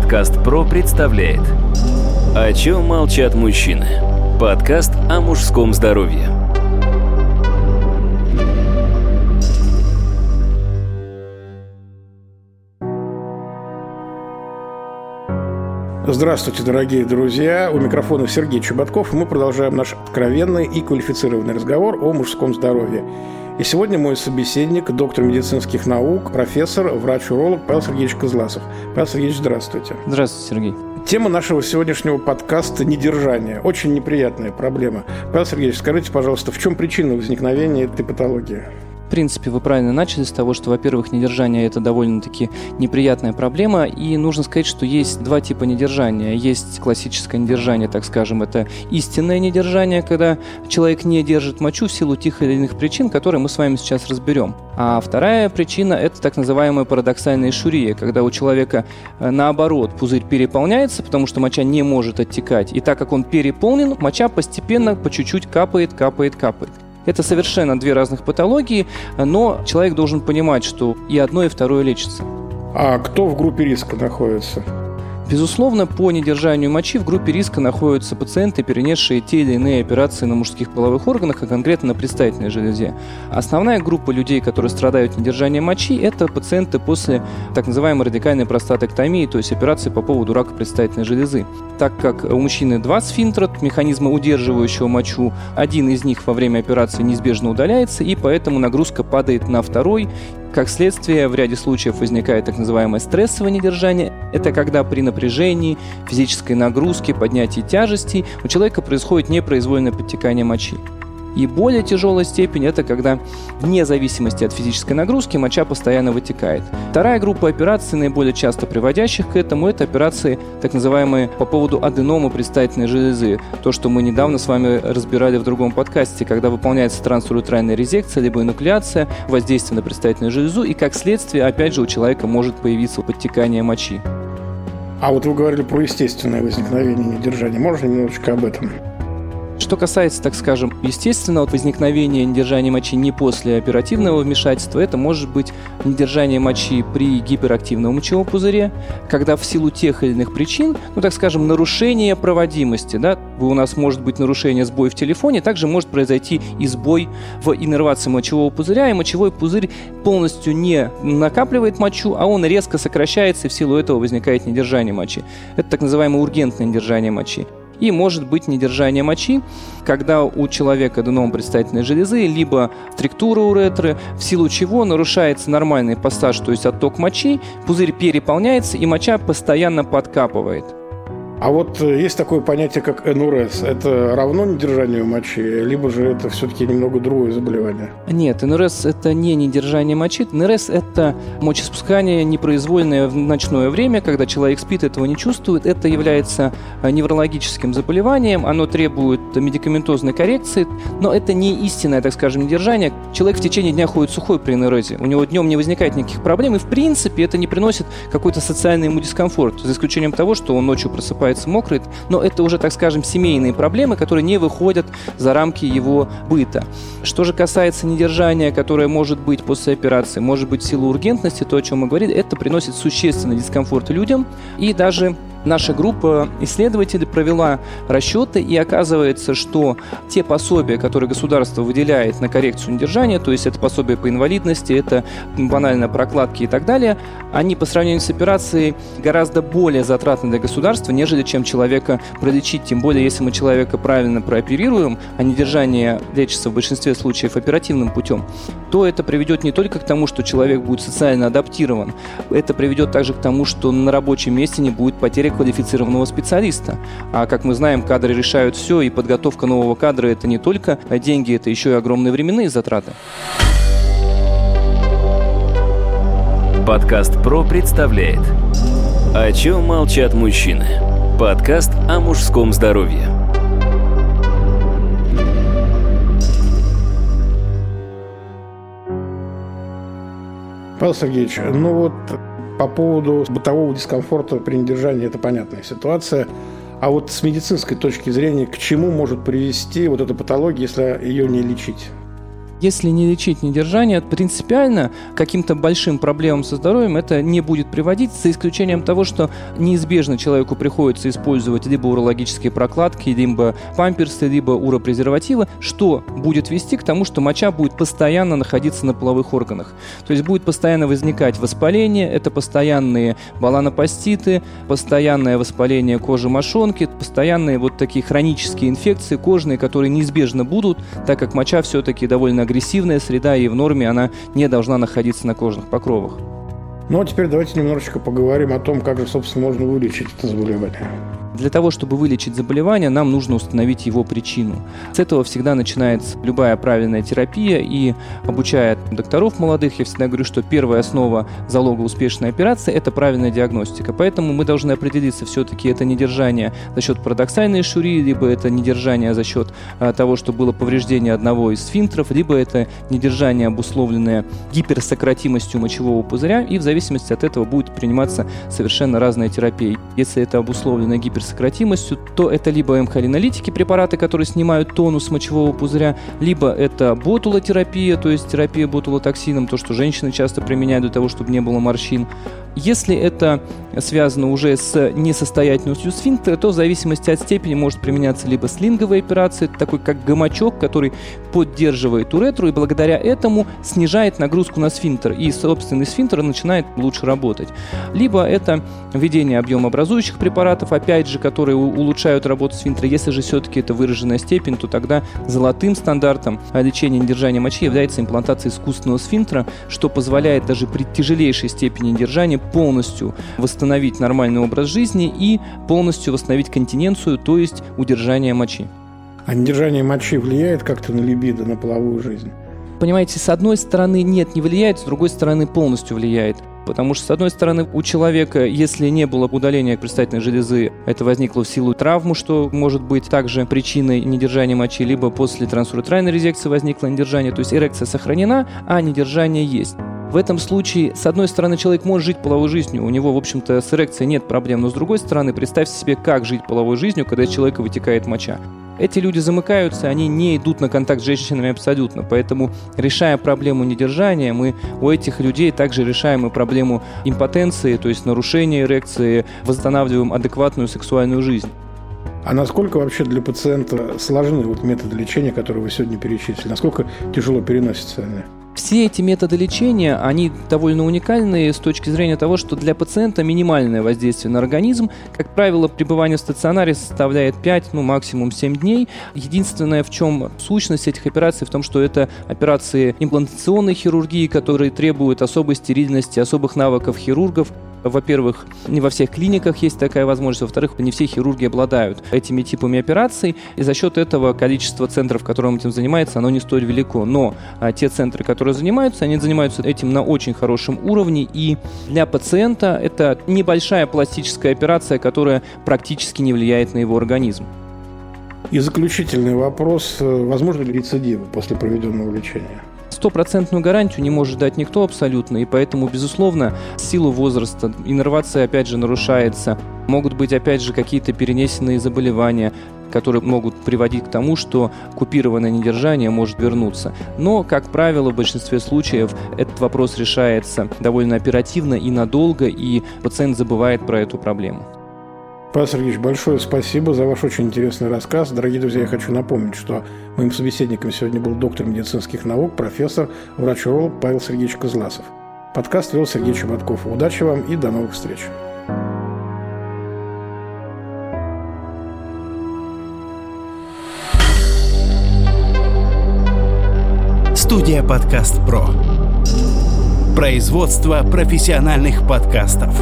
Подкаст ПРО представляет О чем молчат мужчины? Подкаст о мужском здоровье Здравствуйте, дорогие друзья! У микрофона Сергей Чеботков, мы продолжаем наш откровенный и квалифицированный разговор о мужском здоровье. И сегодня мой собеседник, доктор медицинских наук, профессор, врач-уролог Павел Сергеевич Козласов. Павел Сергеевич, здравствуйте. Здравствуйте, Сергей. Тема нашего сегодняшнего подкаста – недержание. Очень неприятная проблема. Павел Сергеевич, скажите, пожалуйста, в чем причина возникновения этой патологии? В принципе, вы правильно начали с того, что, во-первых, недержание – это довольно-таки неприятная проблема, и нужно сказать, что есть два типа недержания. Есть классическое недержание, так скажем, это истинное недержание, когда человек не держит мочу в силу тех или иных причин, которые мы с вами сейчас разберем. А вторая причина – это так называемая парадоксальная шурия, когда у человека, э, наоборот, пузырь переполняется, потому что моча не может оттекать, и так как он переполнен, моча постепенно, по чуть-чуть капает, капает, капает. Это совершенно две разных патологии, но человек должен понимать, что и одно, и второе лечится. А кто в группе риска находится? Безусловно, по недержанию мочи в группе риска находятся пациенты, перенесшие те или иные операции на мужских половых органах, а конкретно на предстательной железе. Основная группа людей, которые страдают недержанием мочи, это пациенты после так называемой радикальной простатэктомии, то есть операции по поводу рака предстательной железы. Так как у мужчины два сфинктера, механизма удерживающего мочу, один из них во время операции неизбежно удаляется, и поэтому нагрузка падает на второй, как следствие, в ряде случаев возникает так называемое стрессовое недержание. Это когда при напряжении, физической нагрузке, поднятии тяжестей у человека происходит непроизвольное подтекание мочи. И более тяжелая степень – это когда вне зависимости от физической нагрузки моча постоянно вытекает. Вторая группа операций, наиболее часто приводящих к этому, это операции так называемые по поводу аденомы предстательной железы. То, что мы недавно с вами разбирали в другом подкасте, когда выполняется трансуретральная резекция, либо инуклеация, воздействие на предстательную железу, и как следствие, опять же, у человека может появиться подтекание мочи. А вот вы говорили про естественное возникновение недержания. Можно немножечко об этом? Что касается, так скажем, естественного возникновения недержания мочи не после оперативного вмешательства, это может быть недержание мочи при гиперактивном мочевом пузыре, когда в силу тех или иных причин, ну так скажем, нарушение проводимости, да, у нас может быть нарушение сбой в телефоне, также может произойти и сбой в иннервации мочевого пузыря, и мочевой пузырь полностью не накапливает мочу, а он резко сокращается, и в силу этого возникает недержание мочи. Это так называемое ургентное недержание мочи и может быть недержание мочи, когда у человека аденом предстательной железы, либо структура уретры, в силу чего нарушается нормальный пассаж, то есть отток мочи, пузырь переполняется и моча постоянно подкапывает. А вот э, есть такое понятие, как НРС. Это равно недержанию мочи, либо же это все-таки немного другое заболевание? Нет, НРС – это не недержание мочи. НРС – это мочеспускание непроизвольное в ночное время, когда человек спит, этого не чувствует. Это является э, неврологическим заболеванием, оно требует медикаментозной коррекции, но это не истинное, так скажем, недержание. Человек в течение дня ходит сухой при НРСе, у него днем не возникает никаких проблем, и в принципе это не приносит какой-то социальный ему дискомфорт, за исключением того, что он ночью просыпается просыпается мокрый, но это уже, так скажем, семейные проблемы, которые не выходят за рамки его быта. Что же касается недержания, которое может быть после операции, может быть в силу ургентности, то, о чем мы говорили, это приносит существенный дискомфорт людям и даже Наша группа исследователей провела расчеты, и оказывается, что те пособия, которые государство выделяет на коррекцию недержания, то есть это пособие по инвалидности, это банально прокладки и так далее, они по сравнению с операцией гораздо более затратны для государства, нежели чем человека пролечить. Тем более, если мы человека правильно прооперируем, а недержание лечится в большинстве случаев оперативным путем, то это приведет не только к тому, что человек будет социально адаптирован, это приведет также к тому, что на рабочем месте не будет потери квалифицированного специалиста. А как мы знаем, кадры решают все, и подготовка нового кадра – это не только деньги, это еще и огромные временные затраты. Подкаст ПРО представляет «О чем молчат мужчины?» Подкаст о мужском здоровье. Павел Сергеевич, ну вот по поводу бытового дискомфорта при недержании это понятная ситуация. А вот с медицинской точки зрения, к чему может привести вот эта патология, если ее не лечить? Если не лечить недержание, принципиально каким-то большим проблемам со здоровьем это не будет приводить, за исключением того, что неизбежно человеку приходится использовать либо урологические прокладки, либо памперсы, либо уропрезервативы, что будет вести к тому, что моча будет постоянно находиться на половых органах. То есть будет постоянно возникать воспаление, это постоянные баланопаститы, постоянное воспаление кожи мошонки, постоянные вот такие хронические инфекции кожные, которые неизбежно будут, так как моча все-таки довольно агрессивная среда, и в норме она не должна находиться на кожных покровах. Ну а теперь давайте немножечко поговорим о том, как же, собственно, можно вылечить это заболевание. Для того, чтобы вылечить заболевание, нам нужно установить его причину. С этого всегда начинается любая правильная терапия, и обучая докторов молодых, я всегда говорю, что первая основа залога успешной операции – это правильная диагностика. Поэтому мы должны определиться, все-таки это недержание за счет парадоксальной шури, либо это недержание за счет а, того, что было повреждение одного из сфинктеров, либо это недержание, обусловленное гиперсократимостью мочевого пузыря, и в зависимости от этого будет приниматься совершенно разная терапия. Если это обусловлено гипер гиперсократимостью, то это либо МХ-линолитики, препараты, которые снимают тонус мочевого пузыря, либо это ботулотерапия, то есть терапия ботулотоксином, то, что женщины часто применяют для того, чтобы не было морщин, если это связано уже с несостоятельностью сфинктера, то в зависимости от степени может применяться либо слинговая операция, такой как гамачок, который поддерживает уретру и благодаря этому снижает нагрузку на сфинктер, и собственный сфинктер начинает лучше работать. Либо это введение объемообразующих препаратов, опять же, которые улучшают работу сфинктера. Если же все-таки это выраженная степень, то тогда золотым стандартом лечения недержания мочи является имплантация искусственного сфинктера, что позволяет даже при тяжелейшей степени недержания полностью восстановить нормальный образ жизни и полностью восстановить континенцию, то есть удержание мочи. А недержание мочи влияет как-то на либидо, на половую жизнь? Понимаете, с одной стороны нет, не влияет, с другой стороны полностью влияет. Потому что, с одной стороны, у человека, если не было удаления предстательной железы, это возникло в силу травмы, что может быть также причиной недержания мочи, либо после трансуретральной резекции возникло недержание, то есть эрекция сохранена, а недержание есть. В этом случае, с одной стороны, человек может жить половой жизнью, у него, в общем-то, с эрекцией нет проблем, но с другой стороны, представьте себе, как жить половой жизнью, когда из человека вытекает моча. Эти люди замыкаются, они не идут на контакт с женщинами абсолютно, поэтому, решая проблему недержания, мы у этих людей также решаем и проблему импотенции, то есть нарушения эрекции, восстанавливаем адекватную сексуальную жизнь. А насколько вообще для пациента сложны вот методы лечения, которые вы сегодня перечислили? Насколько тяжело переносятся они? Все эти методы лечения, они довольно уникальные с точки зрения того, что для пациента минимальное воздействие на организм. Как правило, пребывание в стационаре составляет 5, ну максимум 7 дней. Единственное, в чем сущность этих операций, в том, что это операции имплантационной хирургии, которые требуют особой стерильности, особых навыков хирургов. Во-первых, не во всех клиниках есть такая возможность, во-вторых, не все хирурги обладают этими типами операций, и за счет этого количество центров, которым этим занимается, оно не столь велико. Но а, те центры, которые занимаются, они занимаются этим на очень хорошем уровне, и для пациента это небольшая пластическая операция, которая практически не влияет на его организм. И заключительный вопрос. Возможно ли рецидивы после проведенного лечения? Стопроцентную гарантию не может дать никто абсолютно, и поэтому, безусловно, силу возраста иннервация, опять же, нарушается. Могут быть, опять же, какие-то перенесенные заболевания, которые могут приводить к тому, что купированное недержание может вернуться. Но, как правило, в большинстве случаев этот вопрос решается довольно оперативно и надолго, и пациент забывает про эту проблему. Павел Сергеевич, большое спасибо за ваш очень интересный рассказ. Дорогие друзья, я хочу напомнить, что моим собеседником сегодня был доктор медицинских наук, профессор, врач-уролог Павел Сергеевич Козласов. Подкаст вел Сергей Чеботков. Удачи вам и до новых встреч. Студия «Подкаст Про». Производство профессиональных подкастов.